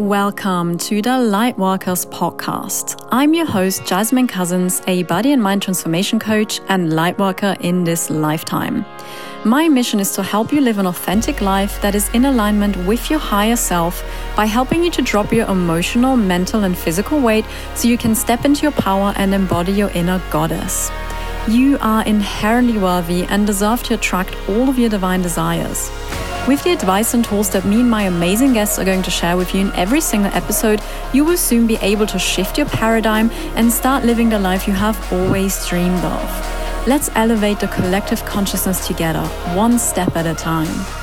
Welcome to the Lightworkers podcast. I'm your host, Jasmine Cousins, a body and mind transformation coach and lightworker in this lifetime. My mission is to help you live an authentic life that is in alignment with your higher self by helping you to drop your emotional, mental, and physical weight so you can step into your power and embody your inner goddess. You are inherently worthy and deserve to attract all of your divine desires. With the advice and tools that me and my amazing guests are going to share with you in every single episode, you will soon be able to shift your paradigm and start living the life you have always dreamed of. Let's elevate the collective consciousness together, one step at a time.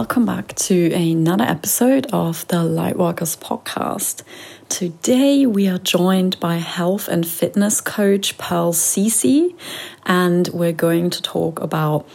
Welcome back to another episode of the Lightworkers podcast. Today we are joined by health and fitness coach Pearl Cicci, and we're going to talk about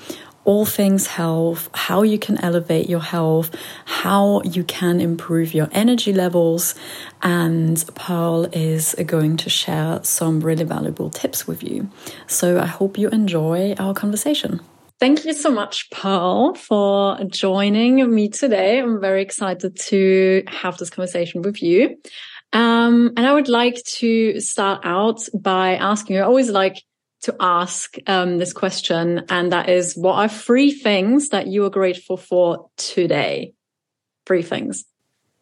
all things health, how you can elevate your health, how you can improve your energy levels. And Pearl is going to share some really valuable tips with you. So I hope you enjoy our conversation. Thank you so much, Pearl, for joining me today. I'm very excited to have this conversation with you. Um, and I would like to start out by asking you, I always like to ask um, this question, and that is, what are three things that you are grateful for today? Three things.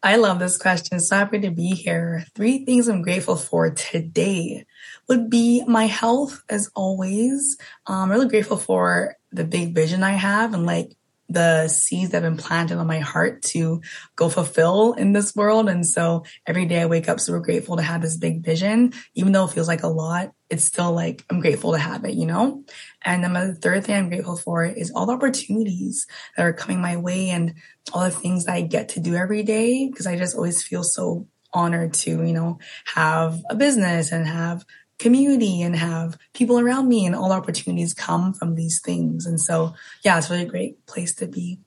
I love this question. So happy to be here. Three things I'm grateful for today would be my health, as always. I'm really grateful for the big vision I have and like the seeds that have been planted on my heart to go fulfill in this world. And so every day I wake up super grateful to have this big vision, even though it feels like a lot, it's still like I'm grateful to have it, you know? And then the third thing I'm grateful for is all the opportunities that are coming my way and all the things that I get to do every day because I just always feel so honored to, you know, have a business and have community and have people around me and all opportunities come from these things. And so, yeah, it's really a great place to be.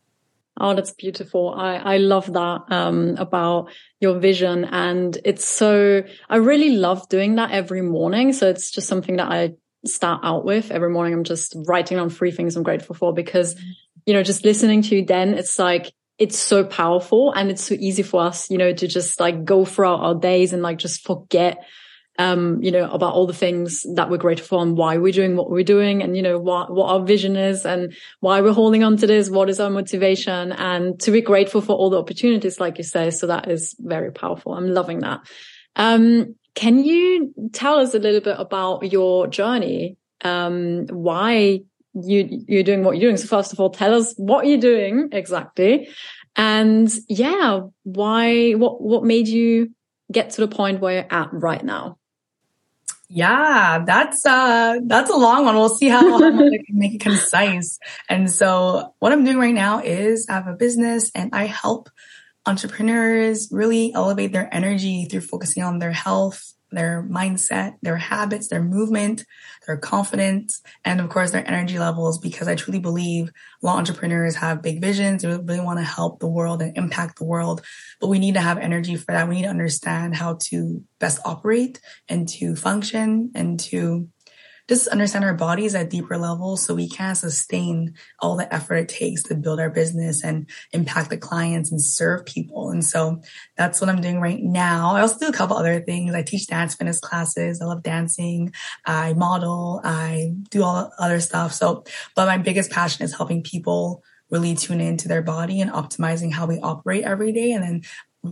Oh, that's beautiful. I, I love that, um, about your vision. And it's so, I really love doing that every morning. So it's just something that I start out with every morning. I'm just writing on three things I'm grateful for because, you know, just listening to you then it's like, it's so powerful and it's so easy for us, you know, to just like go throughout our days and like just forget um, you know, about all the things that we're grateful for and why we're doing what we're doing and, you know, what, what our vision is and why we're holding on to this. What is our motivation and to be grateful for all the opportunities, like you say. So that is very powerful. I'm loving that. Um, can you tell us a little bit about your journey? Um, why you, you're doing what you're doing. So first of all, tell us what you're doing exactly. And yeah, why, what, what made you get to the point where you're at right now? Yeah, that's uh that's a long one. We'll see how I can make it concise. And so what I'm doing right now is I have a business and I help entrepreneurs really elevate their energy through focusing on their health, their mindset, their habits, their movement, their confidence, and of course their energy levels because I truly believe of entrepreneurs have big visions. They really want to help the world and impact the world, but we need to have energy for that. We need to understand how to best operate and to function and to just understand our bodies at deeper levels so we can sustain all the effort it takes to build our business and impact the clients and serve people. And so that's what I'm doing right now. I also do a couple other things. I teach dance fitness classes. I love dancing. I model. I do all other stuff. So, but my biggest passion is helping people really tune into their body and optimizing how we operate every day. And then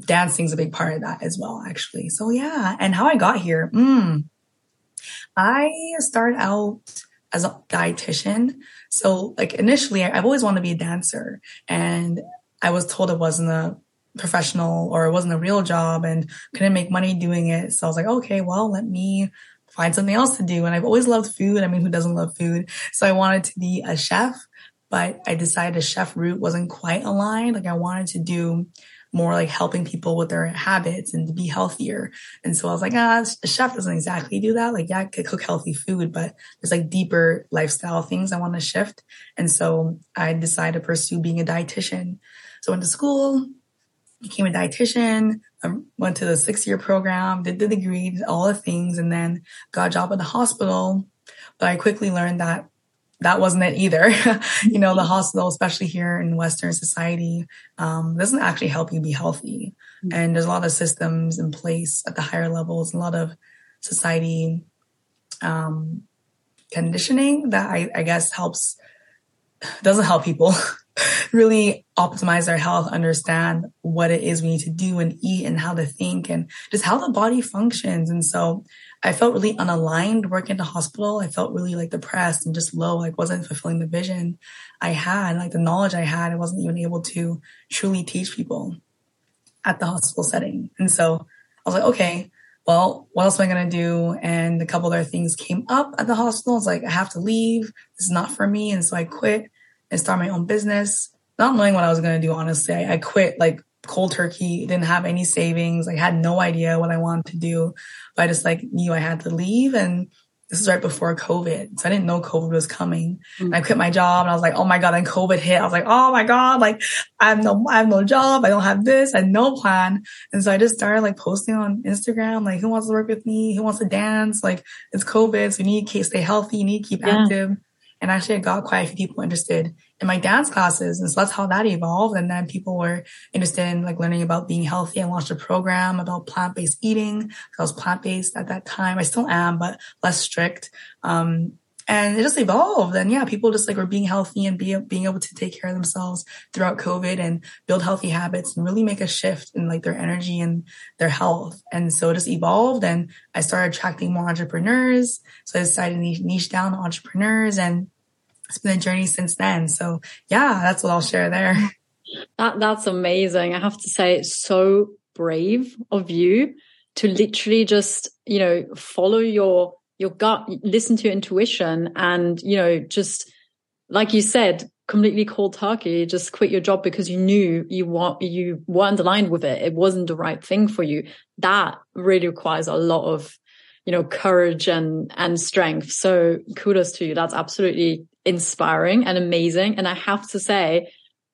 dancing is a big part of that as well, actually. So yeah. And how I got here. Mm, I started out as a dietitian. So like initially I've always wanted to be a dancer and I was told it wasn't a professional or it wasn't a real job and couldn't make money doing it. So I was like, okay, well, let me find something else to do. And I've always loved food. I mean, who doesn't love food? So I wanted to be a chef, but I decided a chef route wasn't quite aligned. Like I wanted to do more like helping people with their habits and to be healthier. And so I was like, ah, a chef doesn't exactly do that. Like, yeah, I could cook healthy food, but there's like deeper lifestyle things I want to shift. And so I decided to pursue being a dietitian. So I went to school, became a dietitian, went to the six year program, did the degree, did all the things, and then got a job at the hospital. But I quickly learned that that wasn't it either. you know, the hospital, especially here in Western society, um, doesn't actually help you be healthy. Mm-hmm. And there's a lot of systems in place at the higher levels, a lot of society, um, conditioning that I, I guess helps, doesn't help people really optimize their health, understand what it is we need to do and eat and how to think and just how the body functions. And so I felt really unaligned working in the hospital. I felt really like depressed and just low, like wasn't fulfilling the vision I had, like the knowledge I had. I wasn't even able to truly teach people at the hospital setting. And so I was like, okay, well, what else am I going to do? And a couple other things came up at the hospital. It's like, I have to leave. This is not for me. And so I quit and started my own business, not knowing what I was going to do. Honestly, I, I quit like cold turkey, didn't have any savings. I had no idea what I wanted to do, but I just like knew I had to leave. And this is right before COVID. So I didn't know COVID was coming. Mm-hmm. I quit my job and I was like, oh my God, and COVID hit. I was like, oh my God, like I have no, I have no job. I don't have this. I had no plan. And so I just started like posting on Instagram, like who wants to work with me? Who wants to dance? Like it's COVID. So you need to stay healthy. You need to keep yeah. active. And actually I got quite a few people interested in my dance classes. And so that's how that evolved. And then people were interested in like learning about being healthy. I launched a program about plant-based eating. I was plant-based at that time. I still am, but less strict. Um, and it just evolved. And yeah, people just like were being healthy and be, being able to take care of themselves throughout COVID and build healthy habits and really make a shift in like their energy and their health. And so it just evolved and I started attracting more entrepreneurs. So I decided to niche down entrepreneurs and it's been a journey since then. So yeah, that's what I'll share there. That that's amazing. I have to say it's so brave of you to literally just, you know, follow your your gut, listen to your intuition and, you know, just like you said, completely cold turkey, just quit your job because you knew you want you weren't aligned with it. It wasn't the right thing for you. That really requires a lot of, you know, courage and and strength. So kudos to you. That's absolutely inspiring and amazing. And I have to say,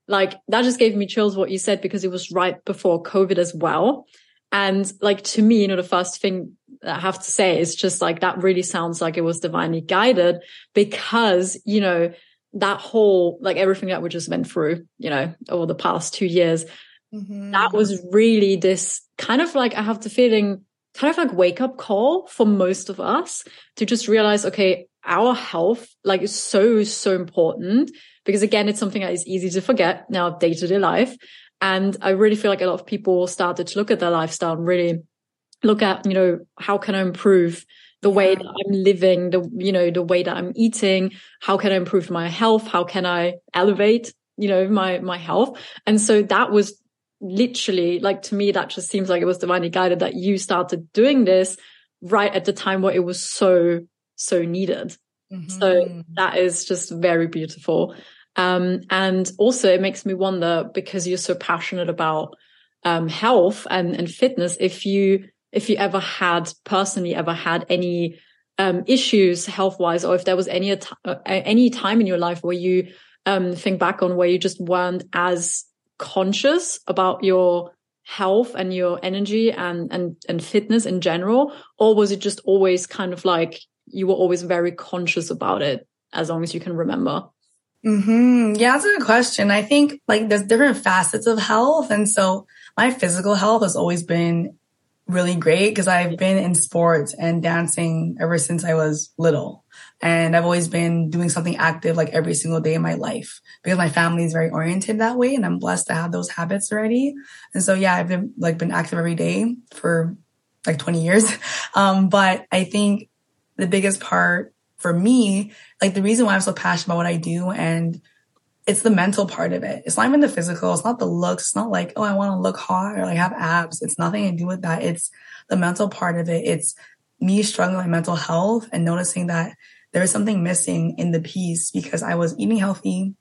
like, that just gave me chills what you said because it was right before COVID as well. And like, to me, you know, the first thing I have to say is just like, that really sounds like it was divinely guided because, you know, that whole, like everything that we just went through, you know, over the past two years, mm-hmm. that was really this kind of like, I have the feeling, kind of like wake up call for most of us to just realize, okay, our health like is so so important because again it's something that is easy to forget in our day-to-day life. And i really feel like a lot of people started to look at their lifestyle and really look at you know how can i improve the way that i'm living the you know the way that i'm eating? How can i improve my health? How can i elevate you know my my health? And so that was literally like to me that just seems like it was divinely guided that you started doing this right at the time where it was so so needed. Mm-hmm. So that is just very beautiful. Um, and also it makes me wonder because you're so passionate about um, health and, and fitness, if you if you ever had personally ever had any um, issues health wise, or if there was any uh, any time in your life where you um, think back on where you just weren't as conscious about your health and your energy and and and fitness in general, or was it just always kind of like you were always very conscious about it as long as you can remember? Mm-hmm. Yeah, that's a good question. I think like there's different facets of health. And so my physical health has always been really great because I've been in sports and dancing ever since I was little. And I've always been doing something active like every single day in my life because my family is very oriented that way and I'm blessed to have those habits already. And so yeah, I've been like been active every day for like 20 years. Um, but I think the biggest part for me, like the reason why I'm so passionate about what I do and it's the mental part of it. It's not even the physical. It's not the looks. It's not like, oh, I want to look hot or like have abs. It's nothing to do with that. It's the mental part of it. It's me struggling with mental health and noticing that there is something missing in the piece because I was eating healthy,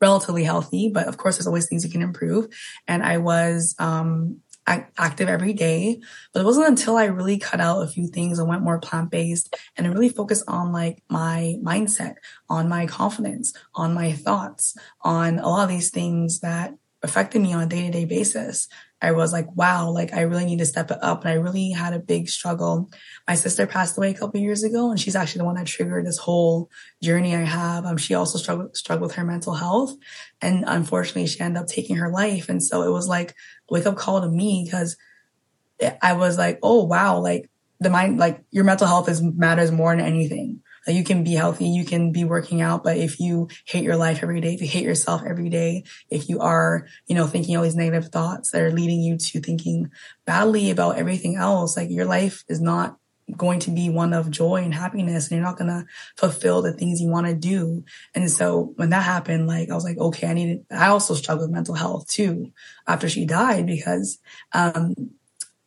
relatively healthy, but of course, there's always things you can improve. And I was, um, active every day. But it wasn't until I really cut out a few things and went more plant based and really focused on like my mindset, on my confidence, on my thoughts, on a lot of these things that affected me on a day to day basis. I was like, wow, like I really need to step it up. And I really had a big struggle. My sister passed away a couple years ago and she's actually the one that triggered this whole journey I have. Um, she also struggled, struggled with her mental health and unfortunately she ended up taking her life. And so it was like wake up call to me because I was like, oh wow, like the mind, like your mental health is matters more than anything you can be healthy, you can be working out, but if you hate your life every day, if you hate yourself every day, if you are, you know, thinking all these negative thoughts that are leading you to thinking badly about everything else, like your life is not going to be one of joy and happiness and you're not going to fulfill the things you want to do. And so when that happened, like I was like, okay, I needed, I also struggled with mental health too after she died because, um,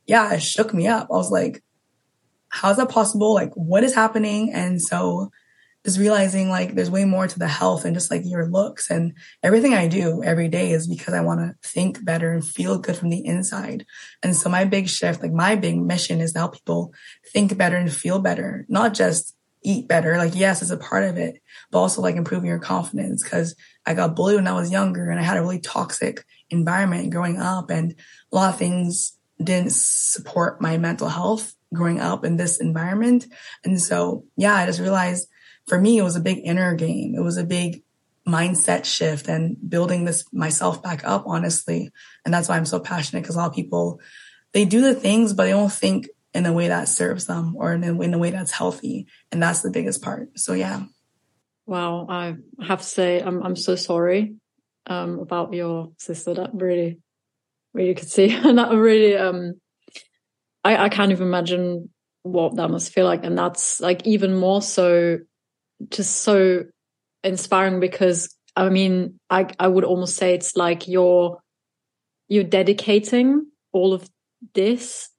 yeah, it shook me up. I was like, how is that possible? Like, what is happening? And so just realizing like there's way more to the health and just like your looks and everything I do every day is because I want to think better and feel good from the inside. And so my big shift, like my big mission is to help people think better and feel better, not just eat better. Like, yes, it's a part of it, but also like improving your confidence. Cause I got bullied when I was younger and I had a really toxic environment growing up and a lot of things didn't support my mental health growing up in this environment. And so, yeah, I just realized for me, it was a big inner game. It was a big mindset shift and building this myself back up, honestly. And that's why I'm so passionate because a lot of people, they do the things, but they don't think in a way that serves them or in a, in a way that's healthy. And that's the biggest part. So yeah. Wow. I have to say, I'm, I'm so sorry, um, about your sister. That really, really could see. and that really, um, I, I can't even imagine what that must feel like. And that's like even more so just so inspiring because I mean, I I would almost say it's like you're you're dedicating all of this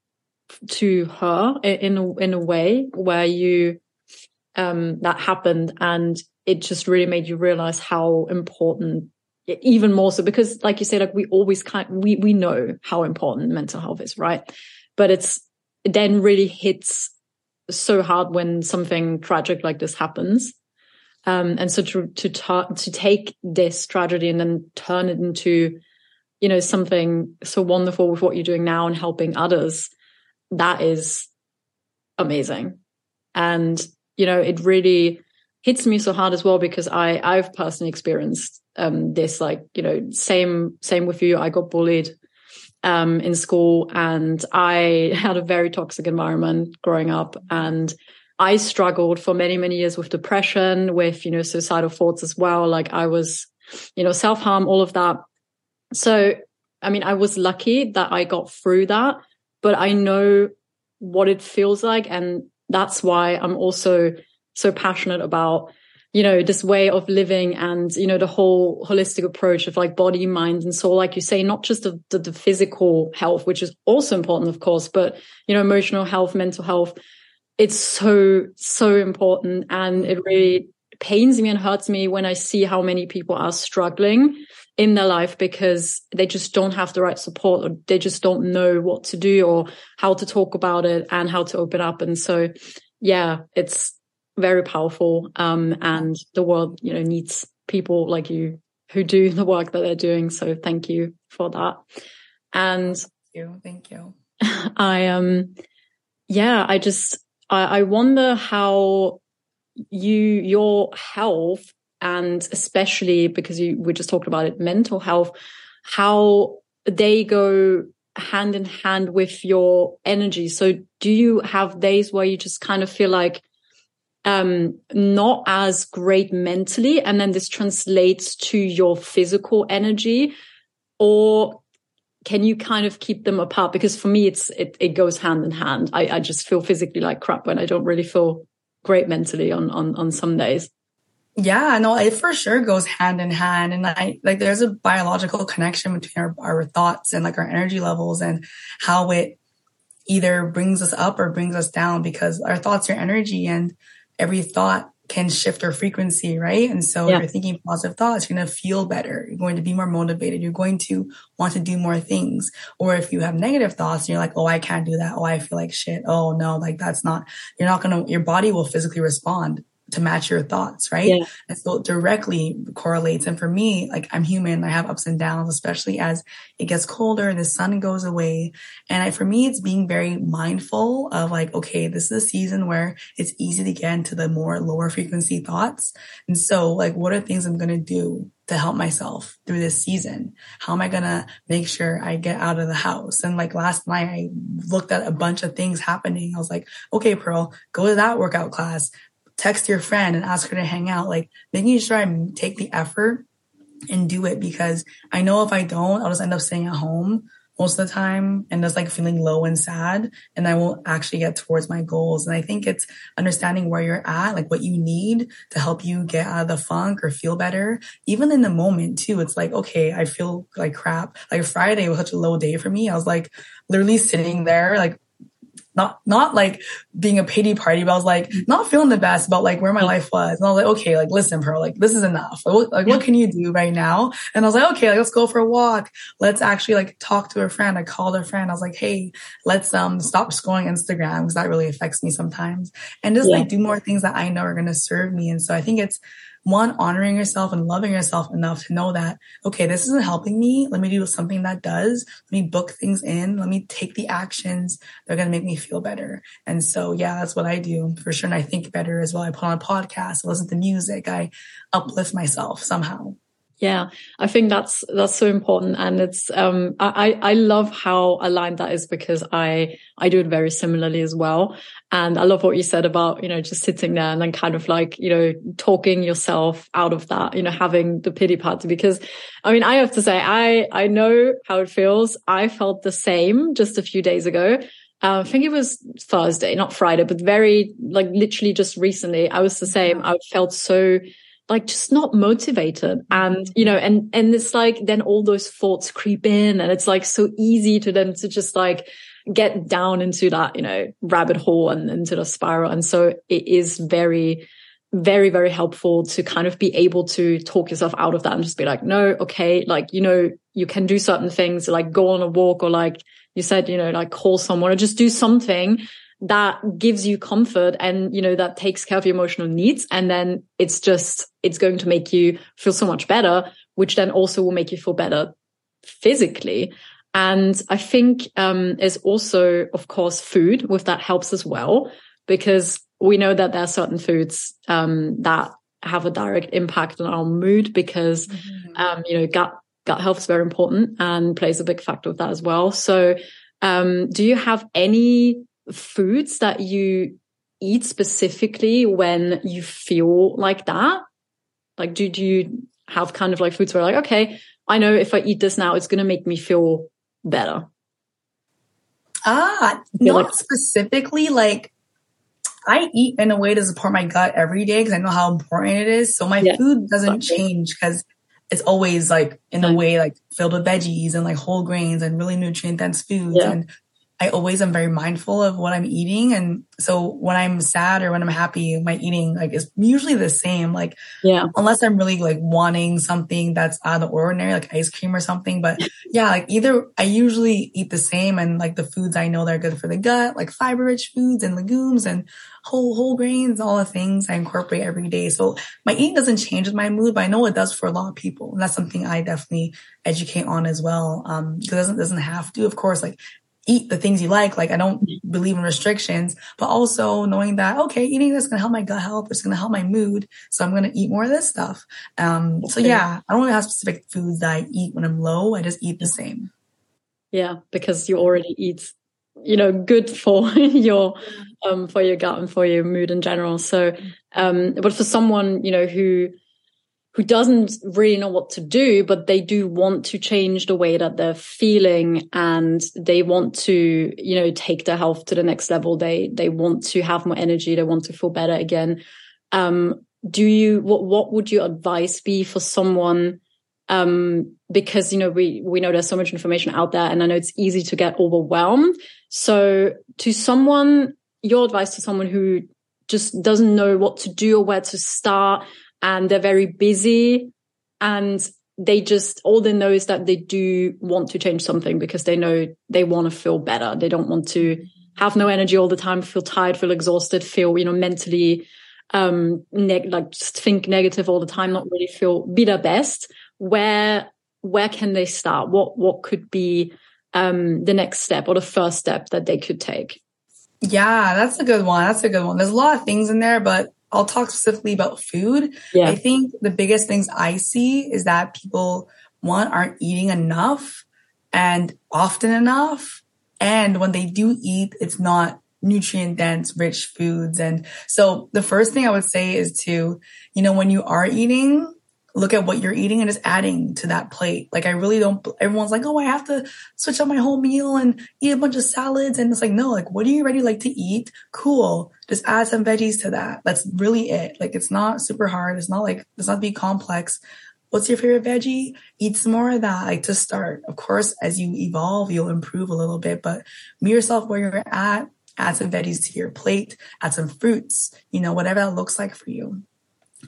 to her in a, in a way where you um that happened and it just really made you realize how important even more so because like you say like we always kind we we know how important mental health is right but it's it then really hits so hard when something tragic like this happens. Um, and so to to ta- to take this tragedy and then turn it into, you know, something so wonderful with what you're doing now and helping others, that is amazing. And you know, it really hits me so hard as well because I I've personally experienced um, this like you know same same with you. I got bullied um, in school and I had a very toxic environment growing up and I struggled for many, many years with depression, with, you know, suicidal thoughts as well. Like I was, you know, self harm, all of that. So, I mean, I was lucky that I got through that, but I know what it feels like. And that's why I'm also so passionate about you know this way of living and you know the whole holistic approach of like body mind and soul like you say not just the, the, the, physical health which is also important of course but you know emotional health mental health. It's so so important and it really pains me and hurts me when i see how many people are struggling in their life because they just don't have the right support or they just don't know what to do or how to talk about it and how to open up. And so yeah it's very powerful. Um, and the world, you know, needs people like you who do the work that they're doing. So thank you for that. And thank you. Thank you. I, um, yeah, I just, I, I wonder how you, your health and especially because you, we just talked about it, mental health, how they go hand in hand with your energy. So do you have days where you just kind of feel like um, not as great mentally, and then this translates to your physical energy, or can you kind of keep them apart? Because for me, it's it, it goes hand in hand. I, I just feel physically like crap when I don't really feel great mentally on on on some days. Yeah, no, it for sure goes hand in hand. And I like there's a biological connection between our, our thoughts and like our energy levels and how it either brings us up or brings us down because our thoughts are energy and every thought can shift our frequency, right? And so yeah. if you're thinking positive thoughts, you're going to feel better. You're going to be more motivated. You're going to want to do more things. Or if you have negative thoughts and you're like, oh, I can't do that. Oh, I feel like shit. Oh, no, like that's not, you're not going to, your body will physically respond to match your thoughts, right? Yeah. And so it directly correlates. And for me, like I'm human, I have ups and downs, especially as it gets colder, and the sun goes away. And I, for me, it's being very mindful of like, okay, this is a season where it's easy to get into the more lower frequency thoughts. And so like, what are things I'm going to do to help myself through this season? How am I going to make sure I get out of the house? And like last night, I looked at a bunch of things happening. I was like, okay, Pearl, go to that workout class, text your friend and ask her to hang out, like making sure I take the effort and do it because I know if I don't, I'll just end up staying at home most of the time and just like feeling low and sad and I won't actually get towards my goals. And I think it's understanding where you're at, like what you need to help you get out of the funk or feel better. Even in the moment too, it's like, okay, I feel like crap. Like Friday was such a low day for me. I was like literally sitting there, like not not like being a pity party, but I was like not feeling the best about like where my life was. And I was like, okay, like listen, Pearl, like this is enough. Like, what, like, what can you do right now? And I was like, okay, like, let's go for a walk. Let's actually like talk to a friend. I called a friend. I was like, hey, let's um stop scrolling Instagram because that really affects me sometimes, and just yeah. like do more things that I know are going to serve me. And so I think it's one, honoring yourself and loving yourself enough to know that, okay, this isn't helping me. Let me do something that does. Let me book things in. Let me take the actions that are going to make me feel better. And so, yeah, that's what I do for sure. And I think better as well. I put on a podcast, I listen to music, I uplift myself somehow. Yeah, I think that's that's so important, and it's um I I love how aligned that is because I I do it very similarly as well, and I love what you said about you know just sitting there and then kind of like you know talking yourself out of that, you know having the pity party because I mean I have to say I I know how it feels. I felt the same just a few days ago. Uh, I think it was Thursday, not Friday, but very like literally just recently. I was the same. I felt so like just not motivated. And you know and and it's like then all those thoughts creep in and it's like so easy to them to just like get down into that you know rabbit hole and into the spiral. And so it is very very very helpful to kind of be able to talk yourself out of that and just be like no okay like you know you can do certain things like go on a walk or like you said you know like call someone or just do something that gives you comfort and you know that takes care of your emotional needs. And then it's just it's going to make you feel so much better which then also will make you feel better physically. And i think um is also of course food with that helps as well because we know that there are certain foods um that have a direct impact on our mood because mm-hmm. um you know gut gut health is very important and plays a big factor with that as well. So um do you have any foods that you eat specifically when you feel like that? Like, do, do you have kind of like foods where like, okay, I know if I eat this now, it's going to make me feel better? Ah, not like- specifically. Like, I eat in a way to support my gut every day because I know how important it is. So my yeah, food doesn't exactly. change because it's always like in a way like filled with veggies and like whole grains and really nutrient dense foods yeah. and I always am very mindful of what I'm eating. And so when I'm sad or when I'm happy, my eating like is usually the same. Like, yeah, unless I'm really like wanting something that's out of the ordinary, like ice cream or something. But yeah, like either I usually eat the same and like the foods I know that are good for the gut, like fiber rich foods and legumes and whole, whole grains, all the things I incorporate every day. So my eating doesn't change with my mood, but I know it does for a lot of people. And that's something I definitely educate on as well. Um, cause it doesn't, doesn't have to, of course, like eat the things you like. Like I don't believe in restrictions, but also knowing that, okay, eating this is going to help my gut health. It's going to help my mood. So I'm going to eat more of this stuff. Um, so yeah, I don't really have specific foods that I eat when I'm low. I just eat the same. Yeah. Because you already eat, you know, good for your, um, for your gut and for your mood in general. So, um, but for someone, you know, who, who doesn't really know what to do, but they do want to change the way that they're feeling and they want to, you know, take their health to the next level. They, they want to have more energy. They want to feel better again. Um, do you, what, what would your advice be for someone? Um, because, you know, we, we know there's so much information out there and I know it's easy to get overwhelmed. So to someone, your advice to someone who just doesn't know what to do or where to start and they're very busy and they just all they know is that they do want to change something because they know they want to feel better. They don't want to have no energy all the time feel tired feel exhausted feel you know mentally um neg- like just think negative all the time not really feel be their best. Where where can they start? What what could be um the next step or the first step that they could take? Yeah that's a good one. That's a good one. There's a lot of things in there but I'll talk specifically about food. Yeah. I think the biggest things I see is that people, one, aren't eating enough and often enough. And when they do eat, it's not nutrient dense, rich foods. And so the first thing I would say is to, you know, when you are eating, look at what you're eating and just adding to that plate. Like I really don't, everyone's like, oh, I have to switch up my whole meal and eat a bunch of salads. And it's like, no, like, what do you already like to eat? Cool. Just add some veggies to that. That's really it. Like it's not super hard. It's not like, it's not be complex. What's your favorite veggie? Eat some more of that, like to start. Of course, as you evolve, you'll improve a little bit, but meet yourself where you're at, add some veggies to your plate, add some fruits, you know, whatever that looks like for you.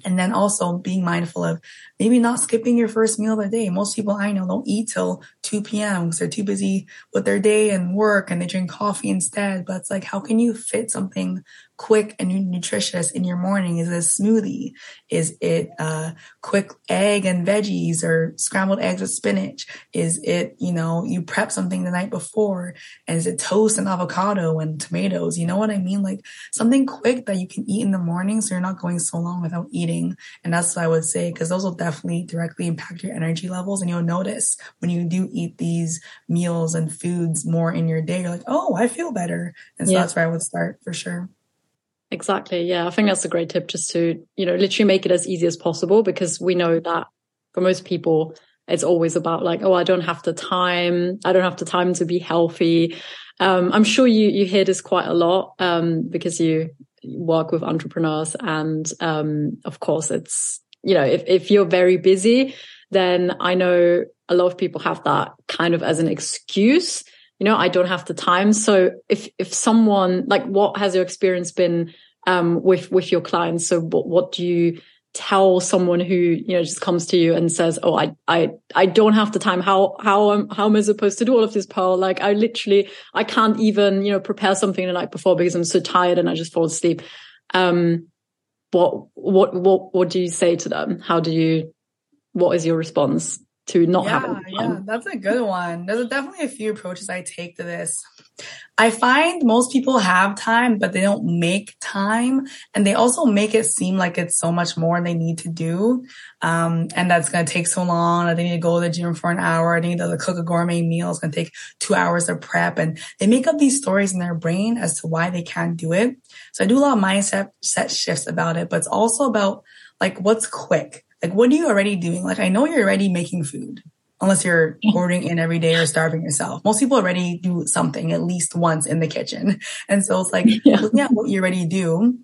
And then also being mindful of maybe not skipping your first meal of the day. Most people I know don't eat till 2 p.m. because they're too busy with their day and work and they drink coffee instead. But it's like, how can you fit something quick and nutritious in your morning? Is it a smoothie? Is it a quick egg and veggies or scrambled eggs with spinach? Is it, you know, you prep something the night before and is it toast and avocado and tomatoes? You know what I mean? Like something quick that you can eat in the morning so you're not going so long without eating. And that's what I would say because those will definitely directly impact your energy levels and you'll notice when you do eat these meals and foods more in your day, you're like, oh, I feel better. And so yeah. that's where I would start for sure. Exactly. Yeah. I think that's a great tip just to, you know, literally make it as easy as possible because we know that for most people, it's always about like, oh, I don't have the time. I don't have the time to be healthy. Um, I'm sure you, you hear this quite a lot, um, because you work with entrepreneurs and, um, of course it's, you know, if, if you're very busy, then I know a lot of people have that kind of as an excuse you know i don't have the time. So if if someone like what has your experience been um, with with your clients? So what, what do you tell someone who you know just comes to you and says oh i i i don't have the time. How how am how am i supposed to do all of this pearl like i literally i can't even you know prepare something the night before because i'm so tired and i just fall asleep. Um what what what what do you say to them? How do you what is your response to not yeah, having. Yeah, that's a good one. There's definitely a few approaches I take to this. I find most people have time, but they don't make time. And they also make it seem like it's so much more they need to do. Um, and that's going to take so long. That they need to go to the gym for an hour. They need to cook a gourmet meal. It's going to take two hours of prep. And they make up these stories in their brain as to why they can't do it. So I do a lot of mindset set shifts about it, but it's also about like what's quick like, what are you already doing? Like, I know you're already making food unless you're ordering in every day or starving yourself. Most people already do something at least once in the kitchen. And so it's like yeah. looking at what you already do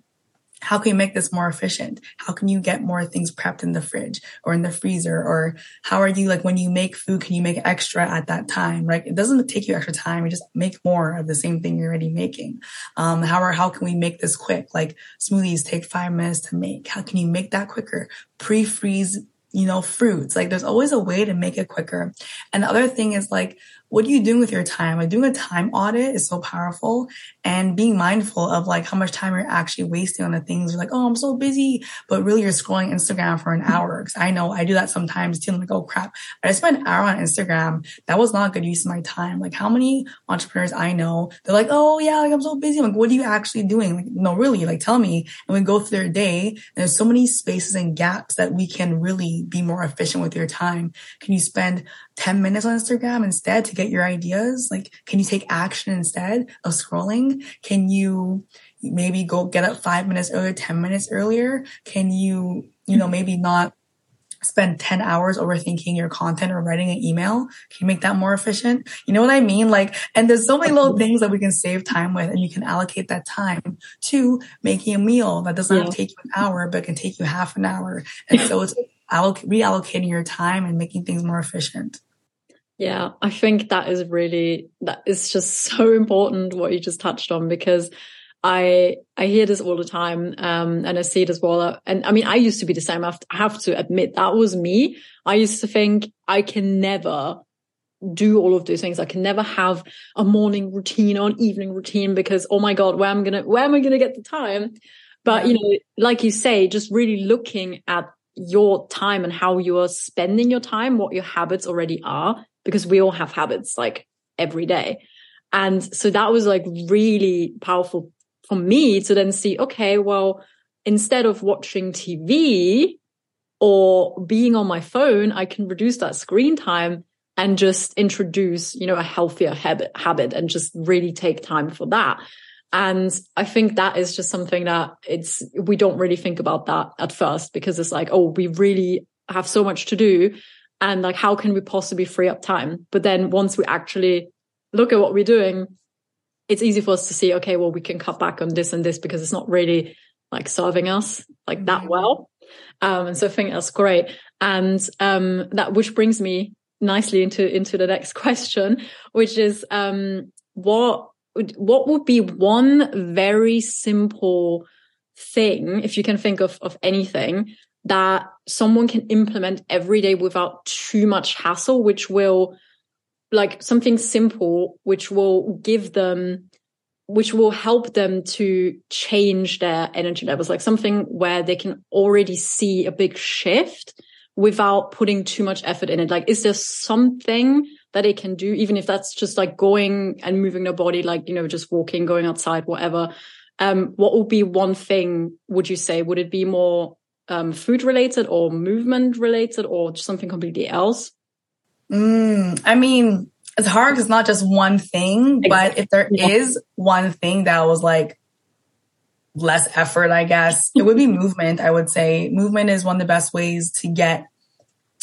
how can you make this more efficient? How can you get more things prepped in the fridge or in the freezer? Or how are you like when you make food, can you make extra at that time? Right? It doesn't take you extra time. You just make more of the same thing you're already making. Um, how are, how can we make this quick? Like smoothies take five minutes to make. How can you make that quicker? Pre-freeze you know, fruits. Like there's always a way to make it quicker. And the other thing is like what are you doing with your time? Like doing a time audit is so powerful and being mindful of like how much time you're actually wasting on the things you're like, oh, I'm so busy, but really you're scrolling Instagram for an mm-hmm. hour. Cause I know I do that sometimes too. I'm like, oh crap, I just spent an hour on Instagram. That was not good use of my time. Like how many entrepreneurs I know, they're like, oh yeah, like I'm so busy. I'm like, what are you actually doing? Like, no, really, like tell me. And we go through their day. and there's so many spaces and gaps that we can really be more efficient with your time. Can you spend 10 minutes on Instagram instead to get your ideas? Like, can you take action instead of scrolling? Can you maybe go get up five minutes earlier, 10 minutes earlier? Can you, you know, maybe not spend 10 hours overthinking your content or writing an email? Can you make that more efficient? You know what I mean? Like, and there's so many little things that we can save time with and you can allocate that time to making a meal that doesn't yeah. take you an hour, but can take you half an hour. And so it's reallocating your time and making things more efficient. Yeah, I think that is really that is just so important what you just touched on because I I hear this all the time, um, and I see it as well. And I mean, I used to be the same. I have, to, I have to admit that was me. I used to think I can never do all of those things. I can never have a morning routine or an evening routine because oh my god, where am I gonna where am I gonna get the time? But you know, like you say, just really looking at your time and how you are spending your time, what your habits already are, because we all have habits like every day. And so that was like really powerful for me to then see, okay, well, instead of watching TV or being on my phone, I can reduce that screen time and just introduce, you know, a healthier habit, habit and just really take time for that. And I think that is just something that it's, we don't really think about that at first because it's like, oh, we really have so much to do. And like, how can we possibly free up time? But then once we actually look at what we're doing, it's easy for us to see, okay, well, we can cut back on this and this because it's not really like serving us like that mm-hmm. well. Um, and so I think that's great. And um, that which brings me nicely into into the next question, which is um, what what would be one very simple thing, if you can think of of anything that someone can implement every day without too much hassle, which will like something simple which will give them which will help them to change their energy levels. Like something where they can already see a big shift without putting too much effort in it. Like is there something that they can do even if that's just like going and moving their body like you know just walking going outside whatever? Um what would be one thing would you say? Would it be more um food related or movement related or something completely else Mm, I mean, it's hard because it's not just one thing, but if there is one thing that was like less effort, I guess, it would be movement. I would say movement is one of the best ways to get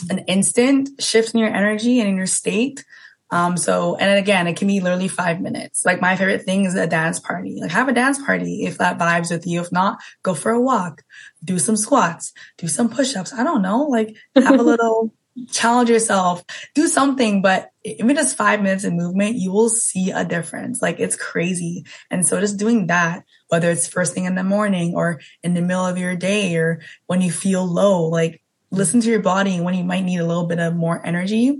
an instant shift in your energy and in your state. Um, so, and again, it can be literally five minutes. Like my favorite thing is a dance party. Like have a dance party if that vibes with you. If not, go for a walk, do some squats, do some push-ups. I don't know, like have a little challenge yourself, do something, but even just five minutes of movement, you will see a difference. Like it's crazy. And so just doing that, whether it's first thing in the morning or in the middle of your day or when you feel low, like listen to your body when you might need a little bit of more energy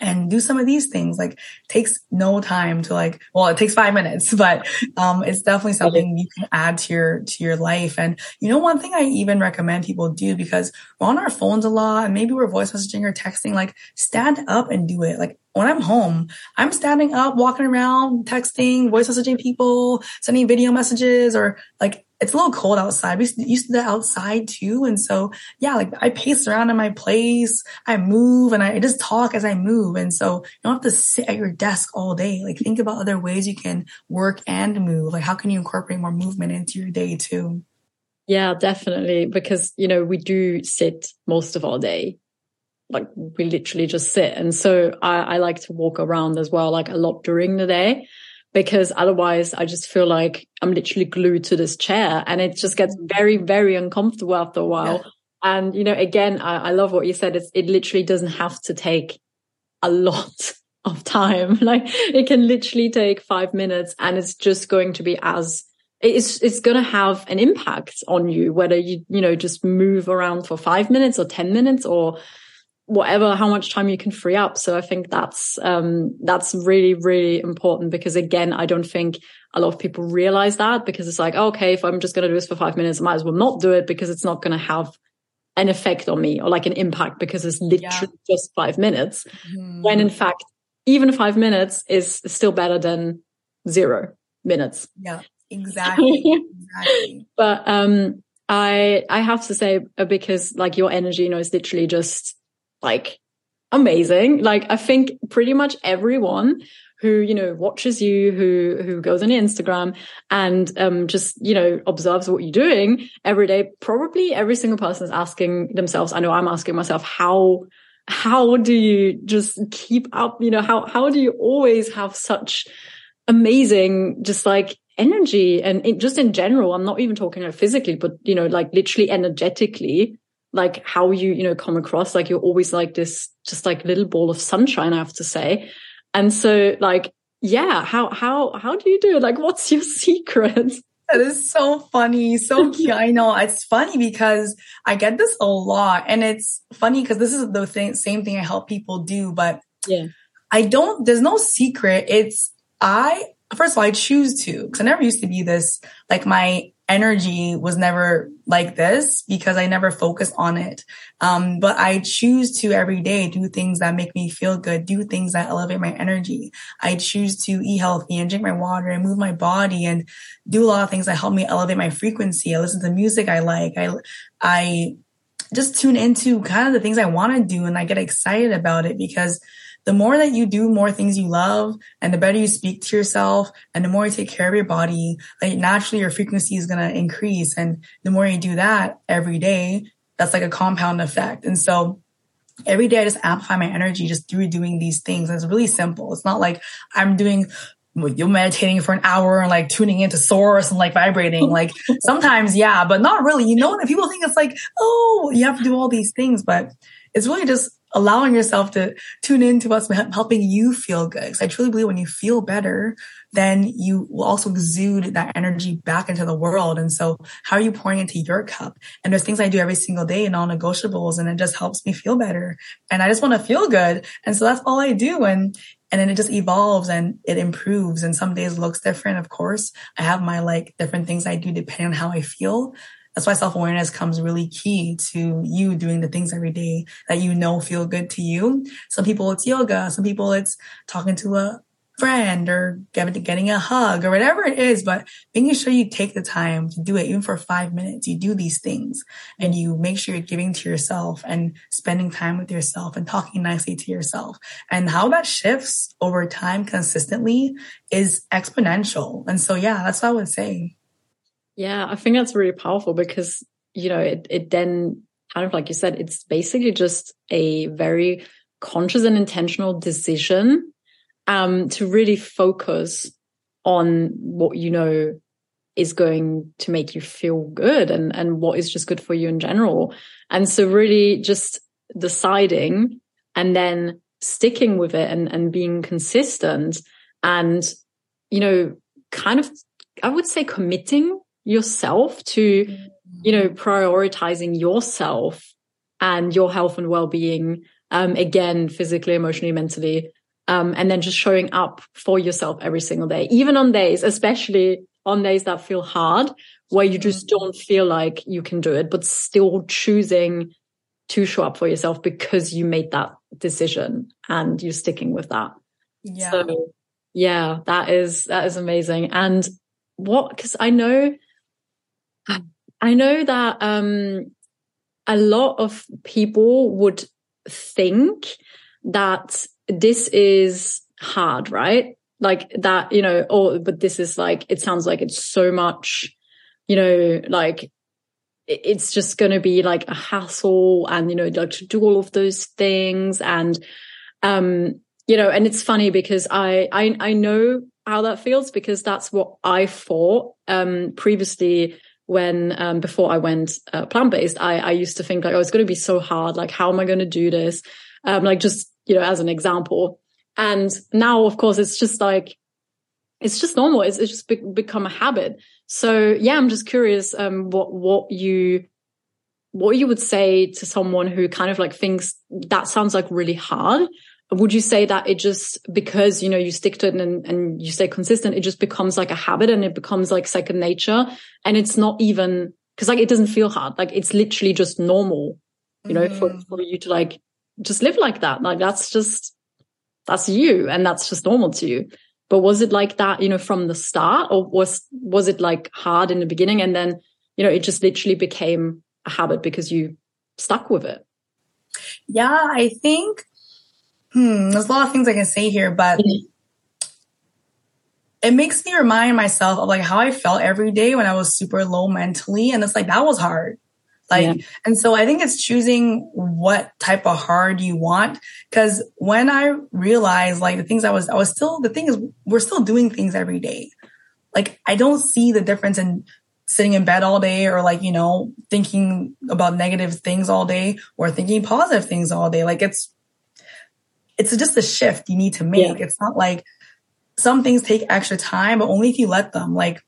and do some of these things. Like takes no time to like, well, it takes five minutes, but um, it's definitely something you can add to your to your life. And you know, one thing I even recommend people do because we're on our phones a lot, and maybe we're voice messaging or texting. Like stand up and do it. Like when I'm home, I'm standing up, walking around, texting, voice messaging people, sending video messages, or like it's a little cold outside. We used to that outside too. And so, yeah, like I pace around in my place. I move and I just talk as I move. And so you don't have to sit at your desk all day. Like think about other ways you can work and move. Like how can you incorporate more movement into your day too? Yeah, definitely. Because, you know, we do sit most of our day like we literally just sit. And so I, I like to walk around as well, like a lot during the day because otherwise I just feel like I'm literally glued to this chair and it just gets very, very uncomfortable after a while. Yeah. And, you know, again, I, I love what you said. It's, it literally doesn't have to take a lot of time. Like it can literally take five minutes and it's just going to be as it's it's going to have an impact on you whether you you know just move around for 5 minutes or 10 minutes or whatever how much time you can free up so i think that's um that's really really important because again i don't think a lot of people realize that because it's like okay if i'm just going to do this for five minutes i might as well not do it because it's not going to have an effect on me or like an impact because it's literally yeah. just five minutes mm-hmm. when in fact even five minutes is still better than zero minutes yeah exactly exactly but um I I have to say uh, because like your energy, you know, is literally just like amazing. Like I think pretty much everyone who you know watches you who who goes on instagram and um just you know observes what you're doing every day probably every single person is asking themselves i know i'm asking myself how how do you just keep up you know how how do you always have such amazing just like energy and it, just in general i'm not even talking about physically but you know like literally energetically like how you, you know, come across. Like you're always like this, just like little ball of sunshine, I have to say. And so like, yeah, how, how, how do you do it? Like, what's your secret? That is so funny. So cute. I know it's funny because I get this a lot and it's funny because this is the thing, same thing I help people do, but yeah, I don't, there's no secret. It's, I, first of all, I choose to because I never used to be this, like my energy was never like this because I never focus on it. Um, but I choose to every day do things that make me feel good, do things that elevate my energy. I choose to eat healthy and drink my water and move my body and do a lot of things that help me elevate my frequency. I listen to music I like. I, I just tune into kind of the things I want to do and I get excited about it because the more that you do more things you love and the better you speak to yourself and the more you take care of your body, like naturally your frequency is going to increase. And the more you do that every day, that's like a compound effect. And so every day I just amplify my energy just through doing these things. And it's really simple. It's not like I'm doing you're meditating for an hour and like tuning into source and like vibrating. Like sometimes, yeah, but not really. You know, people think it's like, oh, you have to do all these things, but it's really just allowing yourself to tune into what's helping you feel good. Because I truly believe when you feel better, then you will also exude that energy back into the world. And so how are you pouring into your cup? And there's things I do every single day, non-negotiables, and it just helps me feel better. And I just want to feel good. And so that's all I do. And and then it just evolves and it improves and some days looks different of course i have my like different things i do depending on how i feel that's why self awareness comes really key to you doing the things every day that you know feel good to you. Some people it's yoga. Some people it's talking to a friend or getting a hug or whatever it is, but making sure you take the time to do it, even for five minutes. You do these things and you make sure you're giving to yourself and spending time with yourself and talking nicely to yourself. And how that shifts over time consistently is exponential. And so, yeah, that's what I would say. Yeah, I think that's really powerful because, you know, it, it then kind of like you said, it's basically just a very conscious and intentional decision um, to really focus on what you know is going to make you feel good and, and what is just good for you in general. And so really just deciding and then sticking with it and, and being consistent and, you know, kind of, I would say committing yourself to, you know, mm-hmm. prioritizing yourself and your health and well-being, um, again, physically, emotionally, mentally, um, and then just showing up for yourself every single day, even on days, especially on days that feel hard, where you just mm-hmm. don't feel like you can do it, but still choosing to show up for yourself because you made that decision and you're sticking with that. Yeah. So yeah, that is, that is amazing. And what, cause I know I know that um, a lot of people would think that this is hard, right? Like that, you know, or, but this is like, it sounds like it's so much, you know, like it's just going to be like a hassle and, you know, like to do all of those things. And, um, you know, and it's funny because I, I, I know how that feels because that's what I thought, um, previously when um, before I went uh, plant based, I, I used to think like, oh, it's going to be so hard. Like, how am I going to do this? Um, like just you know, as an example. And now, of course, it's just like it's just normal. It's, it's just be- become a habit. So yeah, I'm just curious um, what what you what you would say to someone who kind of like thinks that sounds like really hard would you say that it just because you know you stick to it and, and you stay consistent it just becomes like a habit and it becomes like second nature? And it's not even because like it doesn't feel hard. Like it's literally just normal you know mm. for, for you to like just live like that. Like that's just that's you and that's just normal to you. But was it like that you know from the start or was was it like hard in the beginning and then you know it just literally became a habit because you stuck with it? Yeah i think Hmm, there's a lot of things I can say here, but mm-hmm. it makes me remind myself of like how I felt every day when I was super low mentally. And it's like, that was hard. Like, yeah. and so I think it's choosing what type of hard you want. Cause when I realized like the things I was, I was still, the thing is, we're still doing things every day. Like, I don't see the difference in sitting in bed all day or like, you know, thinking about negative things all day or thinking positive things all day. Like, it's, it's just a shift you need to make. Yeah. It's not like some things take extra time, but only if you let them. Like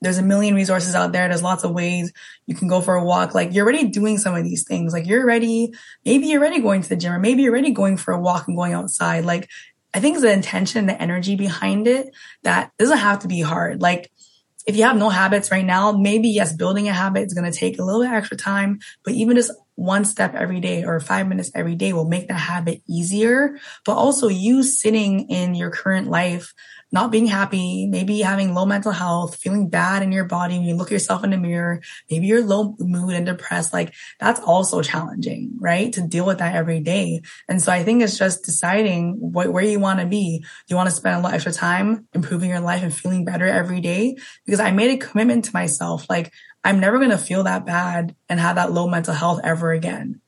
there's a million resources out there. There's lots of ways you can go for a walk. Like you're already doing some of these things. Like you're ready. Maybe you're already going to the gym or maybe you're already going for a walk and going outside. Like I think the intention, the energy behind it that doesn't have to be hard. Like if you have no habits right now, maybe yes, building a habit is going to take a little bit extra time, but even just one step every day or five minutes every day will make that habit easier. But also you sitting in your current life not being happy, maybe having low mental health, feeling bad in your body when you look yourself in the mirror, maybe you're low mood and depressed, like that's also challenging, right? To deal with that every day. And so I think it's just deciding what, where you want to be. Do you want to spend a lot extra time improving your life and feeling better every day? Because I made a commitment to myself, like I'm never going to feel that bad and have that low mental health ever again.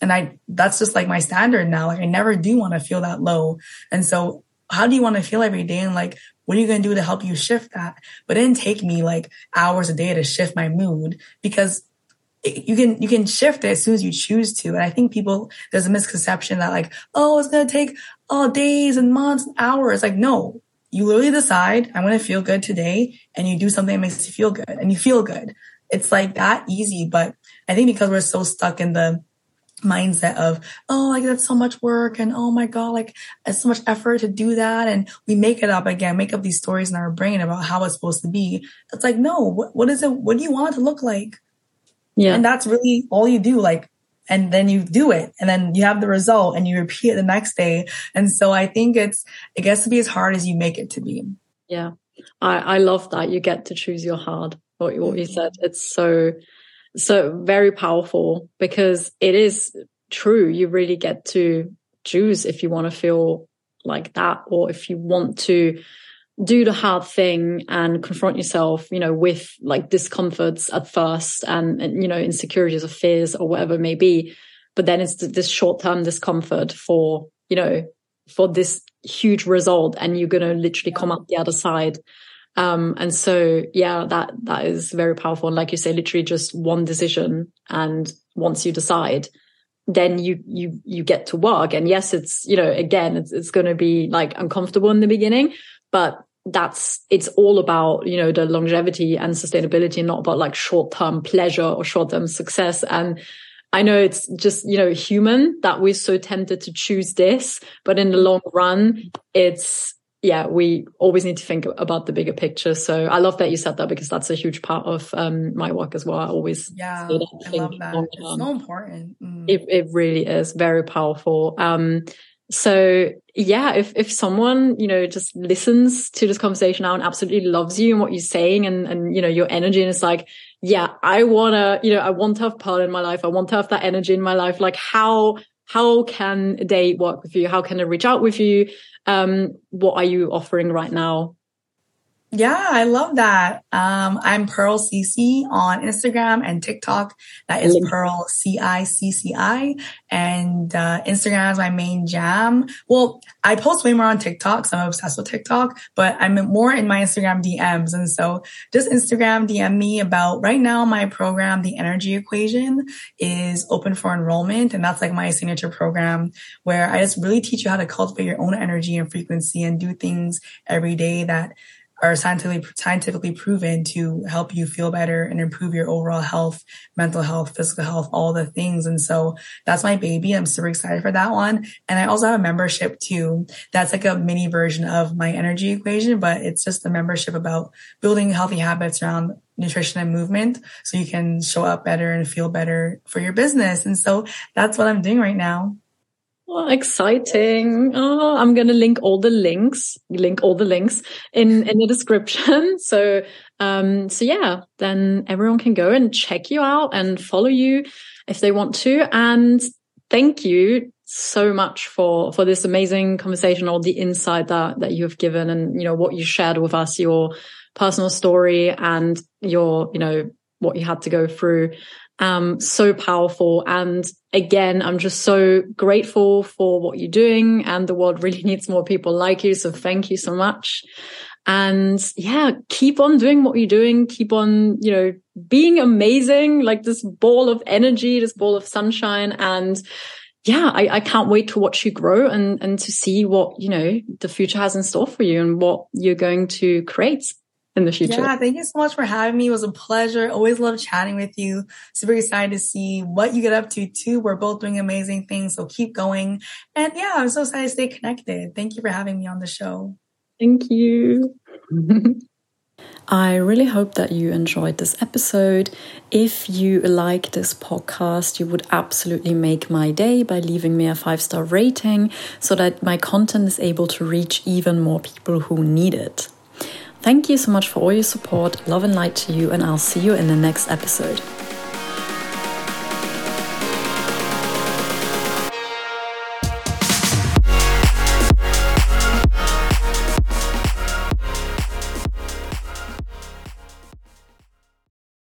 And I, that's just like my standard now. Like I never do want to feel that low. And so how do you want to feel every day? And like, what are you going to do to help you shift that? But it didn't take me like hours a day to shift my mood because you can, you can shift it as soon as you choose to. And I think people, there's a misconception that like, oh, it's going to take all days and months and hours. Like, no, you literally decide I'm going to feel good today and you do something that makes you feel good and you feel good. It's like that easy. But I think because we're so stuck in the mindset of, oh, like that's so much work and oh my God, like it's so much effort to do that. And we make it up again, make up these stories in our brain about how it's supposed to be. It's like, no, what, what is it? What do you want it to look like? Yeah. And that's really all you do. Like, and then you do it and then you have the result and you repeat it the next day. And so I think it's, it gets to be as hard as you make it to be. Yeah. I, I love that you get to choose your hard. What, what you mm-hmm. said. It's so, so very powerful because it is true. You really get to choose if you want to feel like that or if you want to do the hard thing and confront yourself, you know, with like discomforts at first and, and you know, insecurities or fears or whatever it may be. But then it's this short term discomfort for, you know, for this huge result and you're going to literally come out the other side um, and so, yeah, that, that is very powerful. And like you say, literally just one decision. And once you decide, then you, you, you get to work. And yes, it's, you know, again, it's, it's going to be like uncomfortable in the beginning, but that's, it's all about, you know, the longevity and sustainability, not about like short term pleasure or short term success. And I know it's just, you know, human that we're so tempted to choose this, but in the long run, it's, yeah, we always need to think about the bigger picture. So I love that you said that because that's a huge part of um, my work as well. I always yeah, I love that. It's so important. Mm. It it really is very powerful. Um, so yeah, if if someone you know just listens to this conversation now and absolutely loves you and what you're saying and and you know your energy and it's like, yeah, I wanna you know I want to have Pearl in my life. I want to have that energy in my life. Like how how can they work with you? How can they reach out with you? Um, what are you offering right now? Yeah, I love that. Um, I'm Pearl Cicci on Instagram and TikTok. That is Pearl C I C C I. And uh, Instagram is my main jam. Well, I post way more on TikTok, so I'm obsessed with TikTok, but I'm more in my Instagram DMs. And so just Instagram DM me about right now my program, The Energy Equation, is open for enrollment. And that's like my signature program where I just really teach you how to cultivate your own energy and frequency and do things every day that are scientifically scientifically proven to help you feel better and improve your overall health, mental health, physical health, all the things. And so that's my baby. I'm super excited for that one. And I also have a membership too. That's like a mini version of my energy equation, but it's just a membership about building healthy habits around nutrition and movement so you can show up better and feel better for your business. And so that's what I'm doing right now. Oh, exciting. Oh, I'm going to link all the links, link all the links in, in the description. So, um, so yeah, then everyone can go and check you out and follow you if they want to. And thank you so much for, for this amazing conversation, all the insight that, that you have given and, you know, what you shared with us, your personal story and your, you know, what you had to go through um, so powerful. And again, I'm just so grateful for what you're doing and the world really needs more people like you. So thank you so much. And yeah, keep on doing what you're doing. Keep on, you know, being amazing, like this ball of energy, this ball of sunshine. And yeah, I, I can't wait to watch you grow and, and to see what, you know, the future has in store for you and what you're going to create. In the future. Yeah, thank you so much for having me. It was a pleasure. Always love chatting with you. Super excited to see what you get up to too. We're both doing amazing things, so keep going. And yeah, I'm so excited to stay connected. Thank you for having me on the show. Thank you. I really hope that you enjoyed this episode. If you like this podcast, you would absolutely make my day by leaving me a five star rating so that my content is able to reach even more people who need it. Thank you so much for all your support. Love and light to you, and I'll see you in the next episode.